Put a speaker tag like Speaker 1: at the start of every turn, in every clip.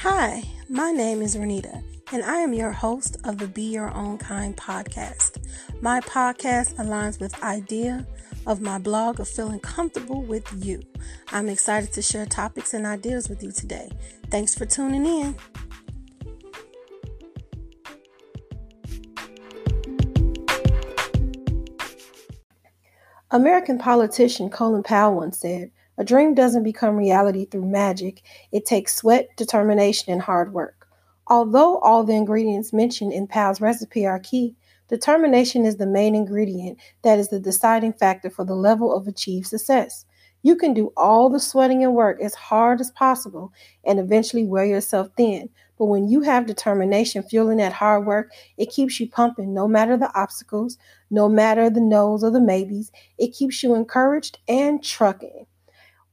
Speaker 1: Hi, my name is Renita, and I am your host of the Be Your Own Kind podcast. My podcast aligns with idea of my blog of feeling comfortable with you. I'm excited to share topics and ideas with you today. Thanks for tuning in. American politician Colin Powell once said, A dream doesn't become reality through magic, it takes sweat, determination, and hard work. Although all the ingredients mentioned in Powell's recipe are key, determination is the main ingredient that is the deciding factor for the level of achieved success. You can do all the sweating and work as hard as possible and eventually wear yourself thin. But when you have determination fueling that hard work, it keeps you pumping no matter the obstacles, no matter the no's or the maybes. It keeps you encouraged and trucking.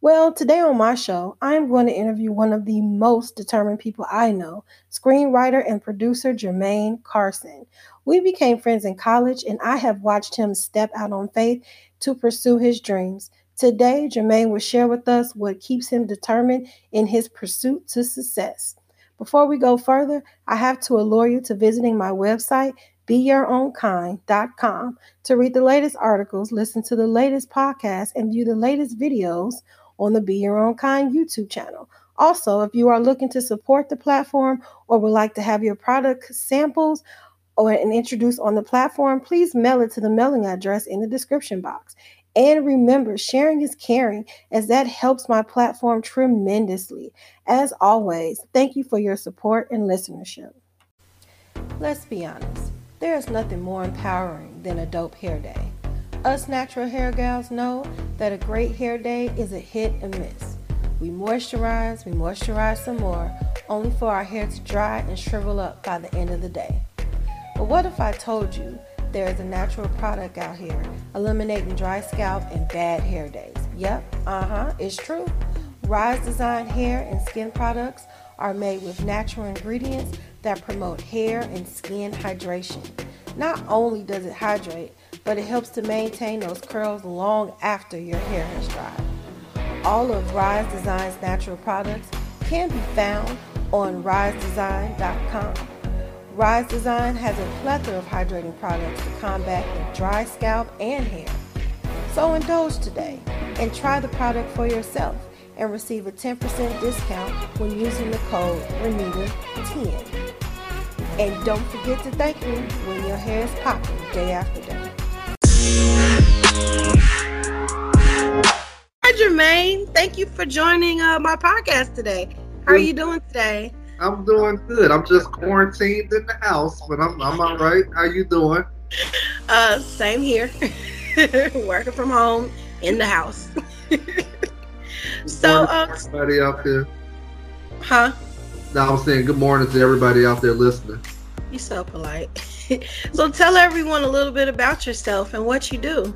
Speaker 1: Well, today on my show, I am going to interview one of the most determined people I know, screenwriter and producer Jermaine Carson. We became friends in college, and I have watched him step out on faith to pursue his dreams. Today, Jermaine will share with us what keeps him determined in his pursuit to success. Before we go further, I have to allure you to visiting my website, beyourownkind.com, to read the latest articles, listen to the latest podcasts, and view the latest videos on the Be Your Own Kind YouTube channel. Also, if you are looking to support the platform or would like to have your product samples or and introduced on the platform, please mail it to the mailing address in the description box. And remember, sharing is caring, as that helps my platform tremendously. As always, thank you for your support and listenership. Let's be honest, there is nothing more empowering than a dope hair day. Us natural hair gals know that a great hair day is a hit and miss. We moisturize, we moisturize some more, only for our hair to dry and shrivel up by the end of the day. But what if I told you there is a natural product out here eliminating dry scalp and bad hair days. Yep, uh huh, it's true. Rise Design hair and skin products are made with natural ingredients that promote hair and skin hydration. Not only does it hydrate, but it helps to maintain those curls long after your hair has dried. All of Rise Design's natural products can be found on risedesign.com. Rise Design has a plethora of hydrating products to combat dry scalp and hair. So indulge today and try the product for yourself and receive a 10% discount when using the code RENITA10. And don't forget to thank me when your hair is popping day after day. Hi, Jermaine. Thank you for joining uh, my podcast today. How are you doing today?
Speaker 2: I'm doing good. I'm just quarantined in the house, but I'm I'm all right. How you doing?
Speaker 1: Uh, same here. Working from home in the house. so, uh,
Speaker 2: everybody out there.
Speaker 1: Huh?
Speaker 2: No, I'm saying good morning to everybody out there listening.
Speaker 1: You so polite. so tell everyone a little bit about yourself and what you do.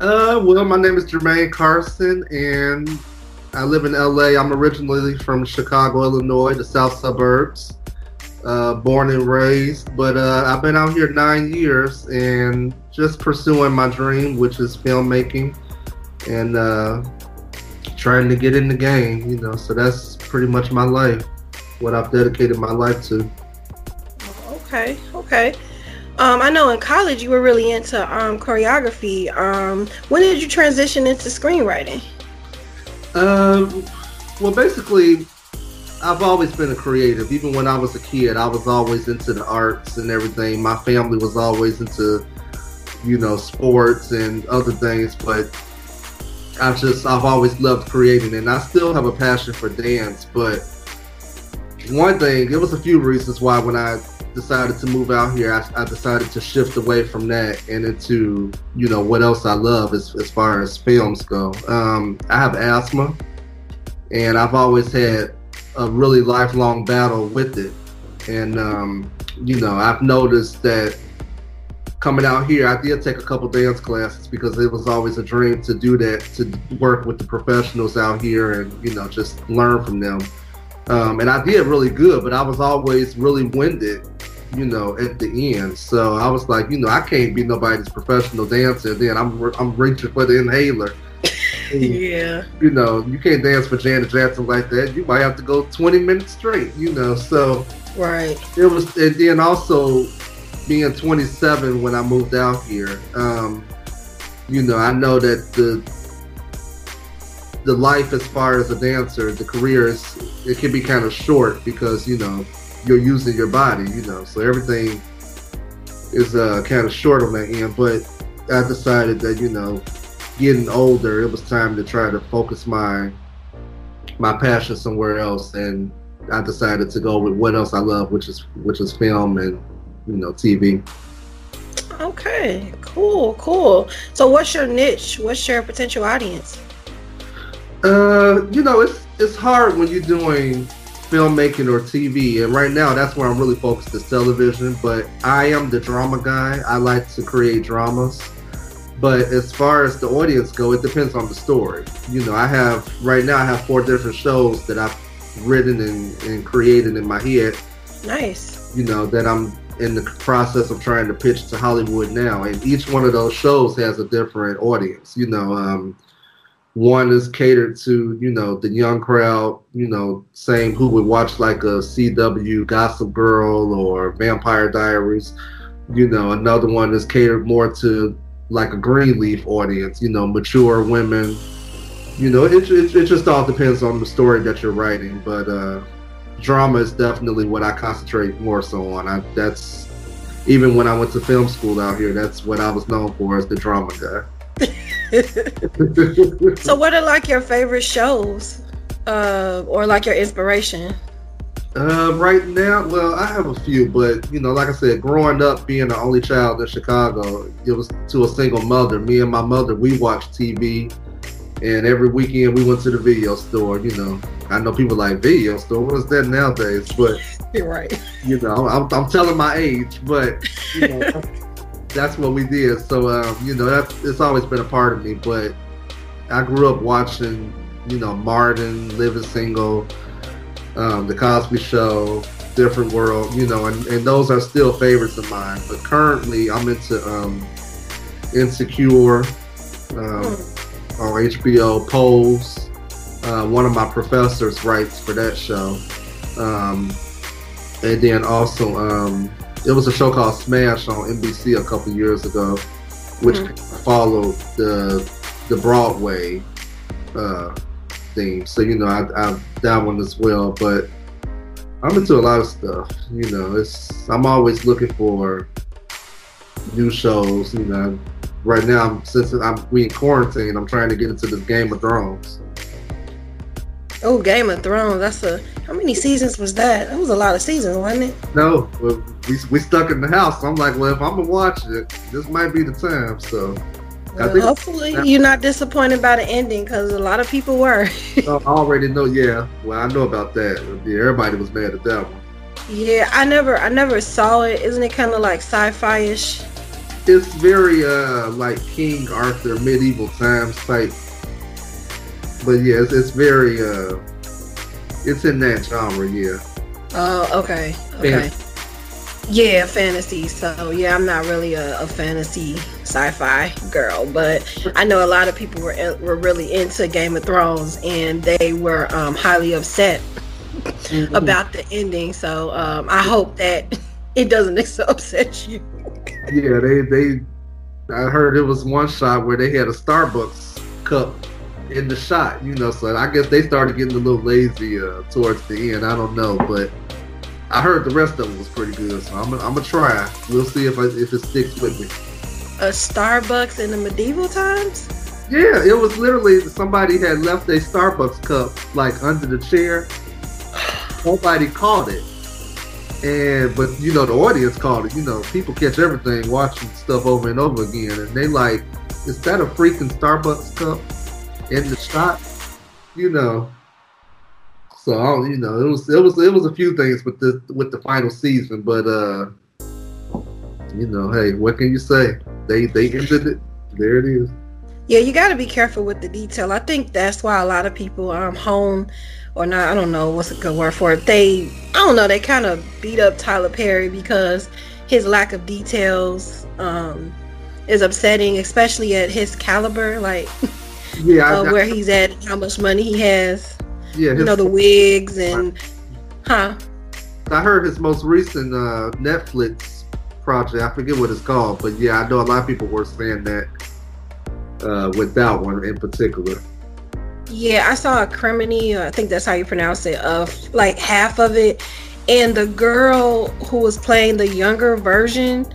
Speaker 2: Uh, well, my name is Jermaine Carson, and I live in LA. I'm originally from Chicago, Illinois, the south suburbs. Uh, born and raised, but uh, I've been out here nine years and just pursuing my dream, which is filmmaking, and uh, trying to get in the game. You know, so that's pretty much my life, what I've dedicated my life to.
Speaker 1: Okay, okay. Um, I know in college you were really into um, choreography. Um, when did you transition into screenwriting?
Speaker 2: Um, well, basically, I've always been a creative. Even when I was a kid, I was always into the arts and everything. My family was always into, you know, sports and other things. But I just, I've always loved creating, and I still have a passion for dance. But one thing, there was a few reasons why when I decided to move out here, I, I, decided to shift away from that and into, you know, what else I love as, as far as films go. Um, I have asthma, and I've always had a really lifelong battle with it. And, um, you know, I've noticed that coming out here, I did take a couple dance classes because it was always a dream to do that, to work with the professionals out here and, you know, just learn from them. Um, and I did really good, but I was always really winded you know, at the end. So I was like, you know, I can't be nobody's professional dancer. Then I'm I'm reaching for the inhaler.
Speaker 1: yeah.
Speaker 2: You know, you can't dance for Janet Jackson like that. You might have to go 20 minutes straight, you know. So
Speaker 1: Right.
Speaker 2: it was and then also being 27 when I moved out here, um, you know, I know that the the life as far as a dancer, the career is it can be kind of short because, you know, you're using your body, you know. So everything is uh, kind of short on that end, but I decided that, you know, getting older, it was time to try to focus my my passion somewhere else and I decided to go with what else I love, which is which is film and you know TV.
Speaker 1: Okay. Cool. Cool. So, what's your niche? What's your potential audience?
Speaker 2: Uh, you know, it's it's hard when you're doing filmmaking or TV, and right now that's where I'm really focused is television. But I am the drama guy. I like to create dramas. But as far as the audience go, it depends on the story. You know, I have right now I have four different shows that I've written and, and created in my head.
Speaker 1: Nice.
Speaker 2: You know that I'm in the process of trying to pitch to Hollywood now, and each one of those shows has a different audience. You know, um, one is catered to you know the young crowd. You know, same who would watch like a CW Gossip Girl or Vampire Diaries. You know, another one is catered more to like a Greenleaf audience. You know, mature women. You know, it, it, it just all depends on the story that you're writing, but. uh drama is definitely what I concentrate more so on. I that's even when I went to film school out here, that's what I was known for as the drama guy.
Speaker 1: so, what are like your favorite shows, uh, or like your inspiration?
Speaker 2: Uh, right now, well, I have a few, but you know, like I said, growing up being the only child in Chicago, it was to a single mother. Me and my mother, we watched TV, and every weekend we went to the video store. You know, I know people like video store. What is that nowadays? But
Speaker 1: you're right.
Speaker 2: You know, I'm, I'm telling my age, but you know, that's what we did. So, um, you know, that's it's always been a part of me. But I grew up watching, you know, Martin, Living Single, um, The Cosby Show, Different World. You know, and, and those are still favorites of mine. But currently, I'm into um, Insecure um, mm. on HBO, Pose. Uh, one of my professors writes for that show. Um, and then also, it was a show called Smash on NBC a couple years ago, which mm-hmm. followed the the Broadway uh, theme. So you know, I, I that one as well. But I'm into a lot of stuff. You know, it's I'm always looking for new shows. You know, right now since I'm we in quarantine, I'm trying to get into this Game of Thrones.
Speaker 1: Oh, Game of Thrones. That's a how many seasons was that? That was a lot of seasons, wasn't it?
Speaker 2: No, well, we we stuck in the house. So I'm like, well, if I'm gonna watch it, this might be the time. So.
Speaker 1: Well, hopefully you're not disappointed by the ending because a lot of people were.
Speaker 2: I already know. Yeah, well, I know about that. Yeah, everybody was mad at that one.
Speaker 1: Yeah, I never, I never saw it. Isn't it kind of like sci-fi-ish?
Speaker 2: It's very uh like King Arthur medieval times type but yeah, it's, it's very uh, it's in that genre, yeah.
Speaker 1: Oh, okay, okay. Yeah, fantasy. So yeah, I'm not really a, a, fantasy sci-fi girl, but I know a lot of people were were really into Game of Thrones, and they were um, highly upset mm-hmm. about the ending. So um, I hope that it doesn't upset you.
Speaker 2: yeah, they they. I heard it was one shot where they had a Starbucks cup in the shot, you know. So I guess they started getting a little lazy uh, towards the end. I don't know, but I heard the rest of it was pretty good. So I'm gonna, try. We'll see if I, if it sticks with me.
Speaker 1: A Starbucks in the medieval times.
Speaker 2: Yeah, it was literally somebody had left a Starbucks cup like under the chair. Nobody caught it. And but you know the audience called it. You know people catch everything watching stuff over and over again, and they like, is that a freaking Starbucks cup? In the shot, you know. So you know, it was it was it was a few things with the with the final season, but uh, you know, hey, what can you say? They they ended it. There it is.
Speaker 1: Yeah, you got to be careful with the detail. I think that's why a lot of people um home or not. I don't know what's a good word for it. They I don't know. They kind of beat up Tyler Perry because his lack of details um is upsetting, especially at his caliber. Like
Speaker 2: Yeah,
Speaker 1: uh,
Speaker 2: I,
Speaker 1: where he's at, how much money he has.
Speaker 2: yeah.
Speaker 1: You know the wigs and, huh?
Speaker 2: I heard his most recent uh, Netflix project. I forget what it's called, but yeah, I know a lot of people were saying that uh, with that one in particular.
Speaker 1: Yeah, I saw a criminy. I think that's how you pronounce it. Of like half of it, and the girl who was playing the younger version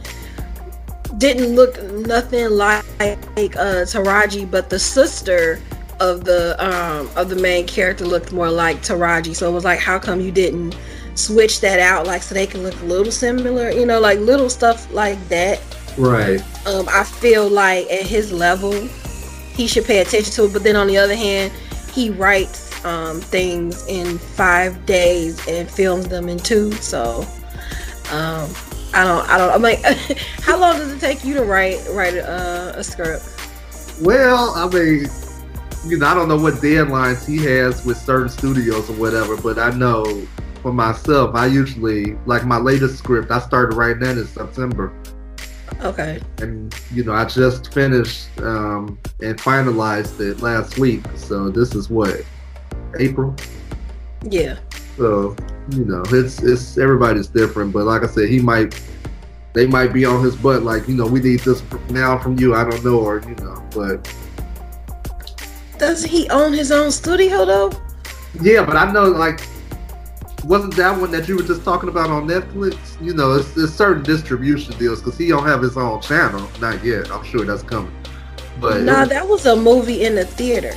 Speaker 1: didn't look nothing like uh, Taraji, but the sister of the um of the main character looked more like Taraji. So it was like, how come you didn't switch that out, like so they can look a little similar? You know, like little stuff like that.
Speaker 2: Right.
Speaker 1: um, I feel like at his level, he should pay attention to it. But then on the other hand, he writes um, things in five days and films them in two. So um, I don't, I don't. I'm like, how long does it take you to write write a, a script?
Speaker 2: Well, I mean, you know, I don't know what deadlines he has with certain studios or whatever, but I know for myself, I usually like my latest script. I started writing that in September.
Speaker 1: Okay.
Speaker 2: and you know I just finished um, and finalized it last week. So this is what April.
Speaker 1: Yeah.
Speaker 2: So you know it's it's everybody's different, but like I said, he might they might be on his butt like you know we need this now from you. I don't know or you know, but
Speaker 1: Does he own his own studio though?
Speaker 2: yeah, but I know like wasn't that one that you were just talking about on Netflix? You know, it's, it's certain distribution deals because he don't have his own channel, not yet. I'm sure that's coming. But it
Speaker 1: nah,
Speaker 2: was-
Speaker 1: that was a movie in the theater.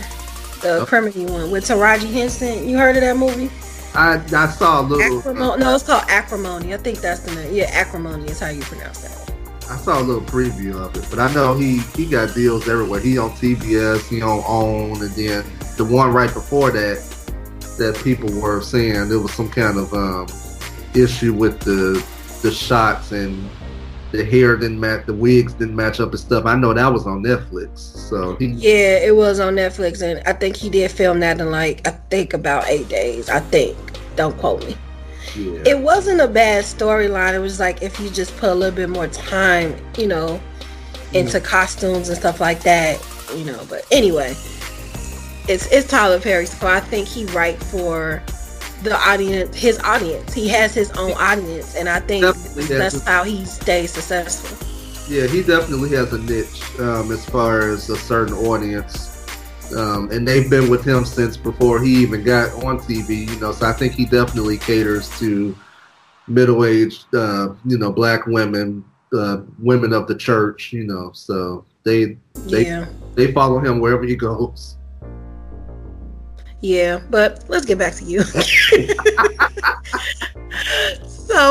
Speaker 1: The
Speaker 2: Oh.
Speaker 1: one with Taraji Henson. You heard of that movie?
Speaker 2: I I saw a little.
Speaker 1: Acrimony. No, it's called Acrimony. I think that's the name. Yeah, Acrimony is how you pronounce that.
Speaker 2: I saw a little preview of it, but I know he he got deals everywhere. He on TBS, he on OWN, and then the one right before that that people were saying there was some kind of um, issue with the the shots and the hair didn't match, the wigs didn't match up and stuff. I know that was on Netflix, so he
Speaker 1: Yeah, it was on Netflix, and I think he did film that in like I think about eight days. I think. Don't quote me.
Speaker 2: yeah.
Speaker 1: It wasn't a bad storyline. It was like if you just put a little bit more time, you know, into costumes and stuff like that, you know. But anyway, it's it's Tyler Perry, so I think he right for the audience, his audience. He has his own audience, and I think
Speaker 2: Definitely
Speaker 1: that's how he stays successful.
Speaker 2: Yeah, he definitely has a niche um, as far as a certain audience, um, and they've been with him since before he even got on TV. You know, so I think he definitely caters to middle-aged, uh, you know, black women, uh, women of the church. You know, so they They-
Speaker 1: yeah.
Speaker 2: they follow him wherever he goes.
Speaker 1: Yeah, but let's get back to you. so,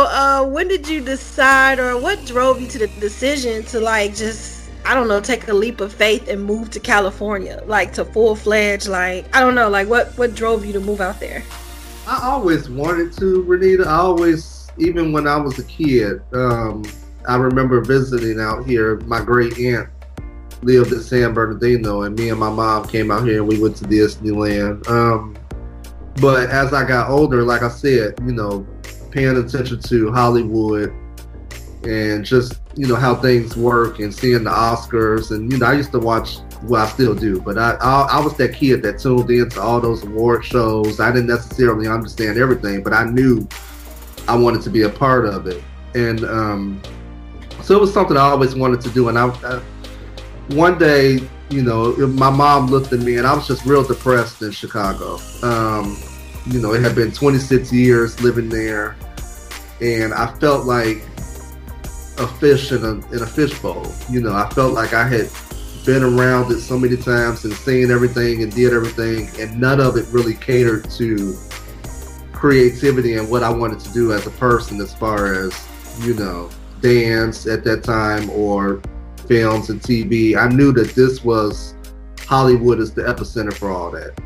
Speaker 1: uh, when did you decide, or what drove you to the decision to like just, I don't know, take a leap of faith and move to California, like to full fledged, like I don't know, like what what drove you to move out there?
Speaker 2: I always wanted to, Renita. I always, even when I was a kid, um, I remember visiting out here. My great aunt lived in San Bernardino, and me and my mom came out here and we went to Disneyland. Um, but as I got older, like I said, you know, paying attention to Hollywood and just you know how things work and seeing the Oscars and you know I used to watch well I still do but I I, I was that kid that tuned into all those award shows I didn't necessarily understand everything but I knew I wanted to be a part of it and um, so it was something I always wanted to do and I, I one day you know my mom looked at me and I was just real depressed in Chicago um, you know it had been 26 years living there and I felt like a fish in a in a fishbowl. You know, I felt like I had been around it so many times and seen everything and did everything, and none of it really catered to creativity and what I wanted to do as a person, as far as you know, dance at that time or films and TV. I knew that this was Hollywood is the epicenter for all that.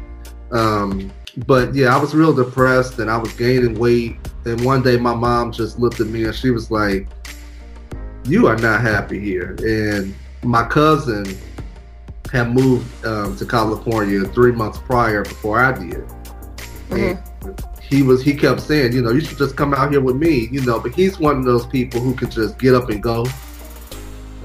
Speaker 2: Um, but yeah, I was real depressed and I was gaining weight. And one day my mom just looked at me and she was like, You are not happy here. And my cousin had moved um, to California three months prior before I did. And he was he kept saying, you know, you should just come out here with me, you know, but he's one of those people who can just get up and go.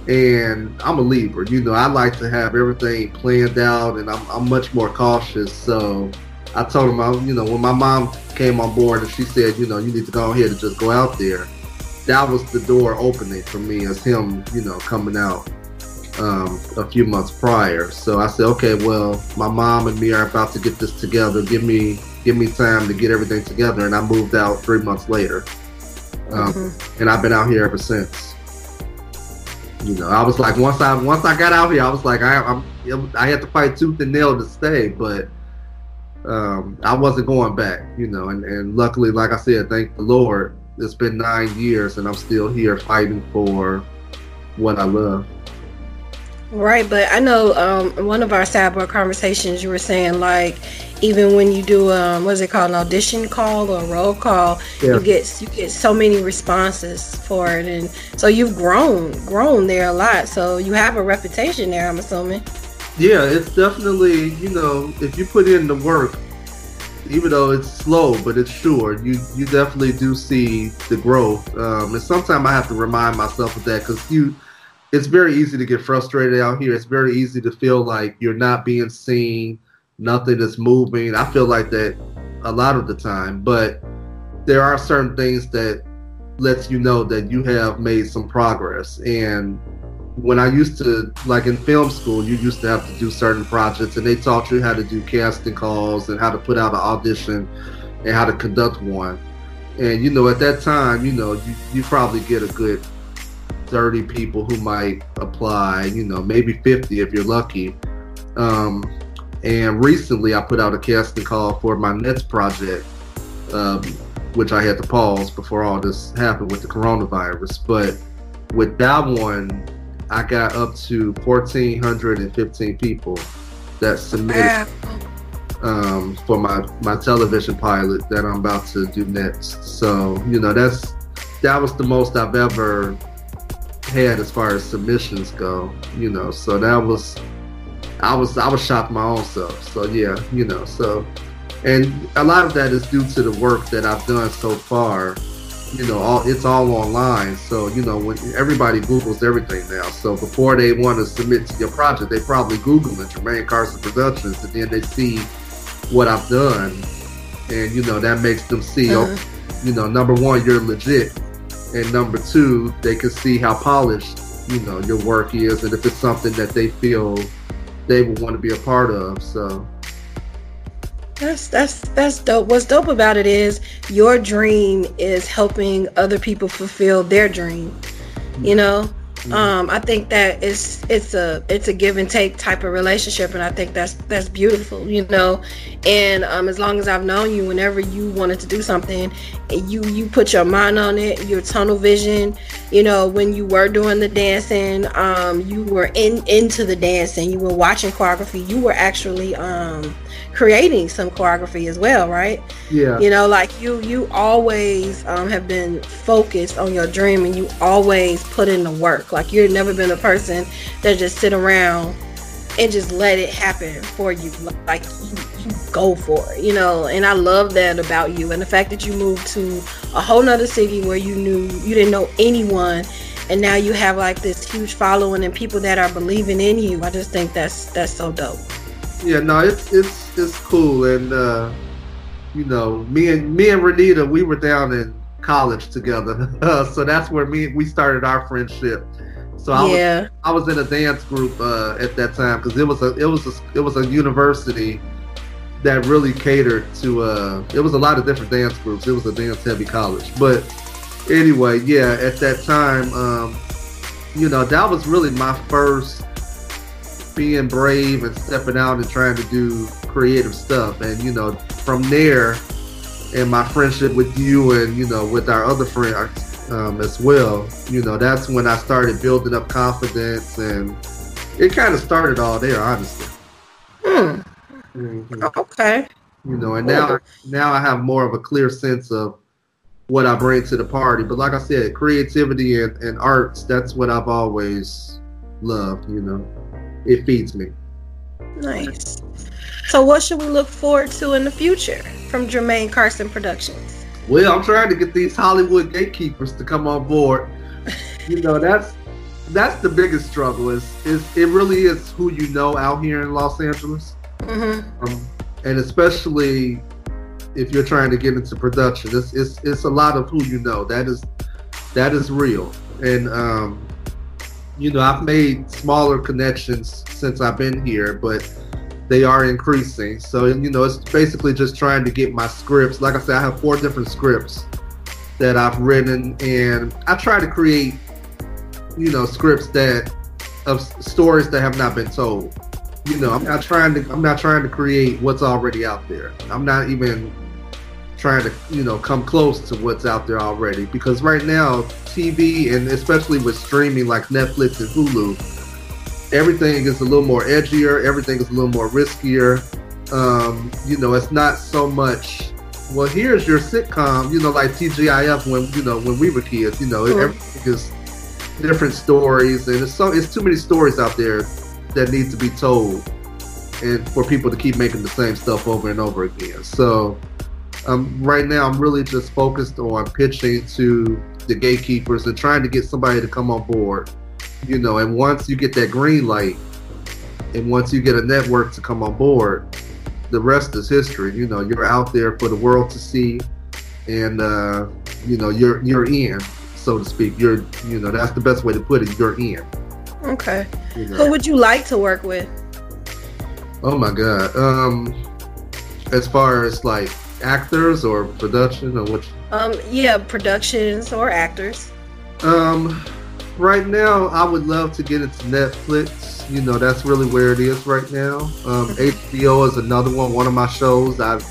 Speaker 2: And I'm a Libra. You know, I like to have everything planned out, and I'm, I'm much more cautious. So I told him, I, you know, when my mom came on board and she said, you know, you need to go ahead and just go out there. That was the door opening for me as him, you know, coming out um, a few months prior. So I said, okay, well, my mom and me are about to get this together. Give me, give me time to get everything together. And I moved out three months later, um, mm-hmm. and I've been out here ever since. You know, I was like, once I once I got out here, I was like, I I'm, I had to fight tooth and nail to stay, but um, I wasn't going back. You know, and and luckily, like I said, thank the Lord, it's been nine years, and I'm still here fighting for what I love.
Speaker 1: Right, but I know um, one of our sidebar conversations, you were saying like even when you do um, what's it called, an audition call or a roll call, yeah. you get you get so many responses for it, and so you've grown grown there a lot. So you have a reputation there, I'm assuming.
Speaker 2: Yeah, it's definitely you know if you put in the work, even though it's slow, but it's sure. You you definitely do see the growth, um, and sometimes I have to remind myself of that because you it's very easy to get frustrated out here. It's very easy to feel like you're not being seen, nothing is moving. I feel like that a lot of the time, but there are certain things that lets you know that you have made some progress. And when I used to, like in film school, you used to have to do certain projects, and they taught you how to do casting calls and how to put out an audition and how to conduct one. And you know, at that time, you know, you, you probably get a good 30 people who might apply, you know, maybe 50 if you're lucky. Um, and recently I put out a casting call for my next project, um, which I had to pause before all this happened with the coronavirus. But with that one, I got up to 1,415 people that submitted um, for my, my television pilot that I'm about to do next. So, you know, that's that was the most I've ever had as far as submissions go, you know. So that was, I was I was shocked my own self. So yeah, you know. So, and a lot of that is due to the work that I've done so far. You know, all it's all online. So you know, when everybody Google's everything now. So before they want to submit to your project, they probably Google it, Jermaine Carson Productions, and then they see what I've done, and you know that makes them see, uh-huh. oh, you know, number one, you're legit and number two, they can see how polished you know your work is, and if it's something that they feel they would want to be a part of. So
Speaker 1: that's that's that's dope. What's dope about it is your dream is helping other people fulfill their dream. You mm-hmm. know, Mm-hmm. Um, I think that it's it's a it's a give and take type of relationship, and I think that's that's beautiful, you know. And um, as long as I've known you, whenever you wanted to do something, you you put your mind on it, your tunnel vision. You know, when you were doing the dancing, um, you were in into the dancing. You were watching choreography. You were actually um creating some choreography as well, right?
Speaker 2: Yeah.
Speaker 1: You know, like you you always um, have been focused on your dream and you always put in the work. Like you've never been a person that just sit around and just let it happen for you. Like you, you go for it, you know. And I love that about you and the fact that you moved to a whole nother city where you knew you didn't know anyone and now you have like this huge following and people that are believing in you. I just think that's that's so dope.
Speaker 2: Yeah, no, it's it's it's cool, and uh, you know, me and me and Renita, we were down in college together, so that's where me we started our friendship. So I yeah. was I was in a dance group uh, at that time because it was a it was a it was a university that really catered to uh it was a lot of different dance groups. It was a dance heavy college, but anyway, yeah, at that time, um, you know, that was really my first being brave and stepping out and trying to do creative stuff. And you know, from there, and my friendship with you and you know with our other friends um, as well, you know, that's when I started building up confidence, and it kind of started all there, honestly.
Speaker 1: Hmm. Mm-hmm. Okay.
Speaker 2: You know, and now now I have more of a clear sense of what I bring to the party. But like I said, creativity and, and arts, that's what I've always loved, you know it feeds me.
Speaker 1: Nice. So, what should we look forward to in the future from Jermaine Carson Productions?
Speaker 2: Well, I'm trying to get these Hollywood gatekeepers to come on board. you know, that's that's the biggest struggle. Is is it really is who you know out here in Los Angeles,
Speaker 1: Mm-hmm.
Speaker 2: um, and especially if you're trying to get into production, it's, it's it's a lot of who you know. That is that is real, and um, you know I've made smaller connections since I've been here, but they are increasing. So you know it's basically just trying to get my scripts. Like I said, I have four different scripts that I've written, and I try to create you know scripts that of stories that have not been told you know i'm not trying to i'm not trying to create what's already out there i'm not even trying to you know come close to what's out there already. Because right now tv and especially with streaming like netflix and hulu everything is a little more edgier everything is a little more riskier. Um, you know it's not so much well here's your sitcom you know like tgif when you know when we were kids you know
Speaker 1: Sure.
Speaker 2: everything is different stories and it's so it's too many stories out there that need to be told and for people to keep making the same stuff over and over again. So um, right now i'm really just focused on pitching to the gatekeepers and trying to get somebody to come on board you know and once you get that green light and once you get a network to come on board the rest is history you know you're out there for the world to see and uh, you know you're you're in so to speak you're you know that's the best way to put it you're in
Speaker 1: Okay.
Speaker 2: you know.
Speaker 1: Who would you like to work with?
Speaker 2: Oh my god. Um as far as like actors or production or what
Speaker 1: Um, yeah, productions or actors.
Speaker 2: um right now I would love to get into Netflix. You know, that's really where it is right now. Um HBO is another one, one of my shows I've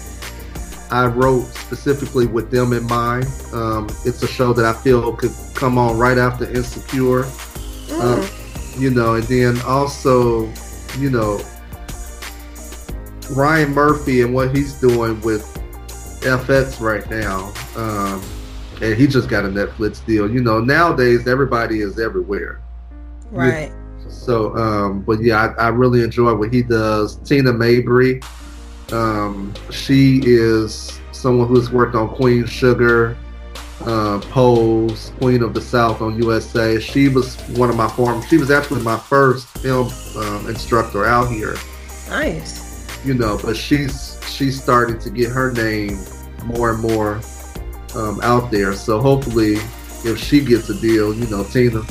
Speaker 2: I wrote specifically with them in mind. Um, it's a show that I feel could come on right after Insecure.
Speaker 1: Mm.
Speaker 2: Um, you know, and then also, you know, Ryan Murphy and what he's doing with FX right now. Um, and he just got a Netflix deal. You know, nowadays everybody is everywhere.
Speaker 1: right.
Speaker 2: So, um, but yeah, I, I really enjoy what he does. Tina Mabry, um, she is someone who's worked on Queen Sugar, uh, Pose, Queen of the South on USA. She was one of my form. She was actually my first film um, instructor out here.
Speaker 1: Nice.
Speaker 2: You know, but she's she's starting to get her name more and more um, out there. So hopefully, if she gets a deal, you know, Tina,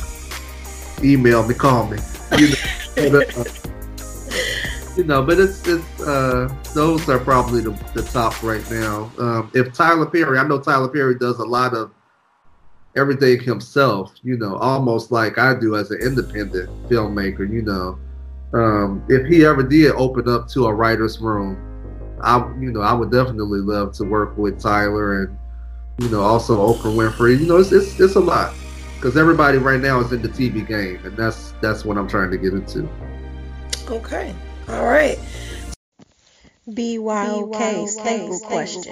Speaker 2: email me, call me. You know, but, uh, you know, but it's it's uh, those are probably the, the top right now. Um, if Tyler Perry, I know Tyler Perry does a lot of everything himself. You know, almost like I do as an independent filmmaker. You know, um, if he ever did open up to a writer's room, I you know I would definitely love to work with Tyler and you know also Oprah Winfrey. You know, it's it's, it's a lot because everybody right now is in the TV game, and that's that's what I'm trying to get into.
Speaker 1: Okay. All right. BYOK staple question.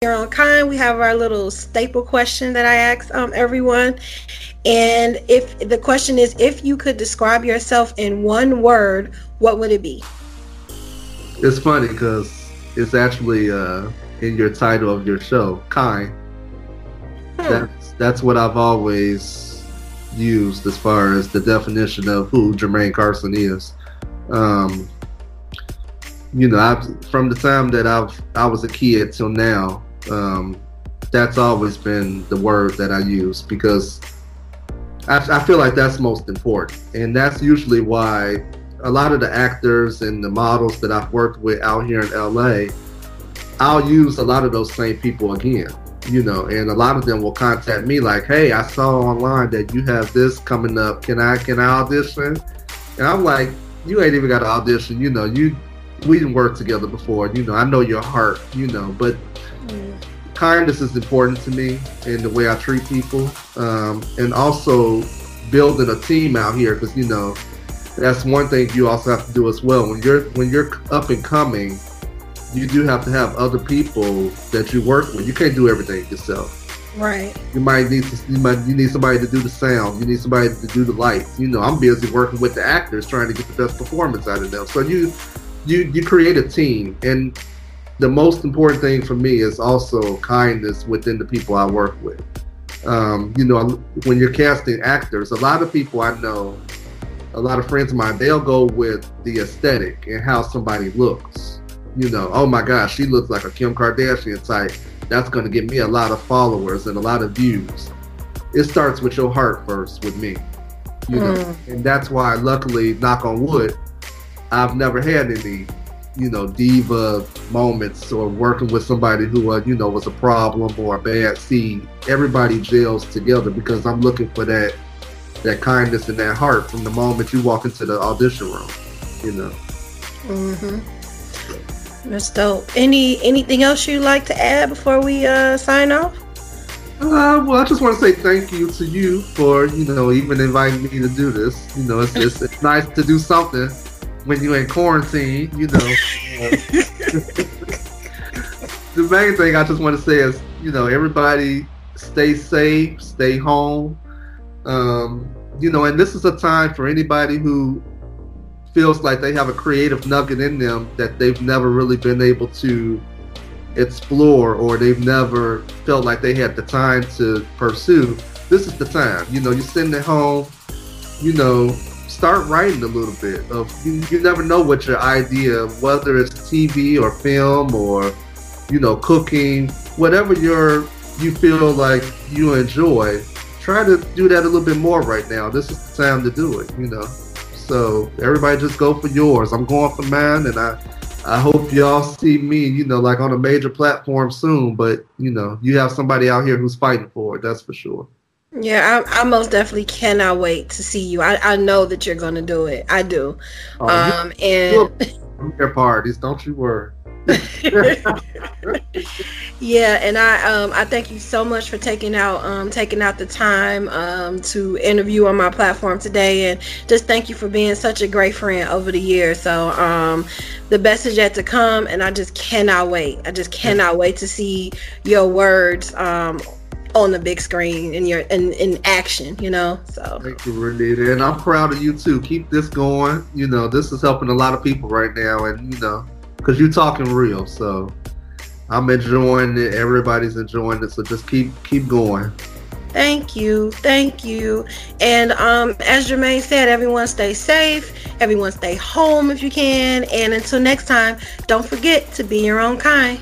Speaker 1: Here on Kind, we have our little staple question that I ask um, everyone. And if the question is, if you could describe yourself in one word, what would it be?
Speaker 2: It's funny because it's actually uh, in your title of your show, kind.
Speaker 1: Hmm.
Speaker 2: That's that's what I've always used as far as the definition of who Jermaine Carson is. Um, you know, I've from the time that I've I was a kid till now, um, that's always been the word that I use because I, I feel like that's most important, and that's usually why a lot of the actors and the models that I've worked with out here in LA, I'll use a lot of those same people again. You know, and a lot of them will contact me like, "Hey, I saw online that you have this coming up. Can I can I audition?" And I'm like, "You ain't even got to audition. You know, you we didn't work together before. You know, I know your heart. You know, but kindness is important to me in the way I treat people, um, and also building a team out here because you know that's one thing you also have to do as well. When you're when you're up and coming, you do have to have other people that you work with. You can't do everything yourself.
Speaker 1: Right.
Speaker 2: You might need to you might you need somebody to do the sound. You need somebody to do the lights. You know, I'm busy working with the actors trying to get the best performance out of them. So you you you create a team and the most important thing for me is also kindness within the people I work with. Um, you know, when you're casting actors, a lot of people I know, a lot of friends of mine, they'll go with the aesthetic and how somebody looks. You know, oh my gosh, she looks like a Kim Kardashian type. That's going to give me a lot of followers and a lot of views. It starts with your heart first with me. You know, mm. and that's why, luckily, knock on wood, I've never had any you know, diva moments or working with somebody who, uh, you know, was a problem or a bad seed. Everybody gels together because I'm looking for that that kindness and that heart from the moment you walk into the audition room. You know.
Speaker 1: Mm-hmm. That's dope. Any anything else you'd like to add before we uh, sign off?
Speaker 2: Uh, well, I just want to say thank you to you for you know even inviting me to do this. You know, it's it's, it's nice to do something when you're in quarantine, you know. the main thing I just want to say is, you know, everybody stay safe, stay home. Um, you know, and this is a time for anybody who feels like they have a creative nugget in them that they've never really been able to explore or they've never felt like they had the time to pursue. This is the time. You know, you're sitting at home, you know, start writing a little bit of you, you never know what your idea whether it's tv or film or you know cooking whatever your you feel like you enjoy try to do that a little bit more right now this is the time to do it you know so everybody just go for yours i'm going for mine and i i hope y'all see me you know like on a major platform soon but you know you have somebody out here who's fighting for it that's for sure
Speaker 1: yeah, I, I, most definitely cannot wait to see you. I, I know that you're going to do it. I do. Oh, um, and
Speaker 2: your parties, don't you worry.
Speaker 1: yeah, and I um I thank you so much for taking out um taking out the time um to interview on my platform today and just thank you for being such a great friend over the years. So um the best is yet to come and I just cannot wait. I just cannot wait to see your words um on the big screen and you're in, in action, you know. So
Speaker 2: thank you, Renita. And I'm proud of you too. Keep this going. You know, this is helping a lot of people right now, and you know, because you're talking real. So I'm enjoying it. Everybody's enjoying it. So just keep keep going.
Speaker 1: Thank you. Thank you. And um, as Jermaine said, everyone stay safe. Everyone stay home if you can. And until next time, don't forget to be your own kind.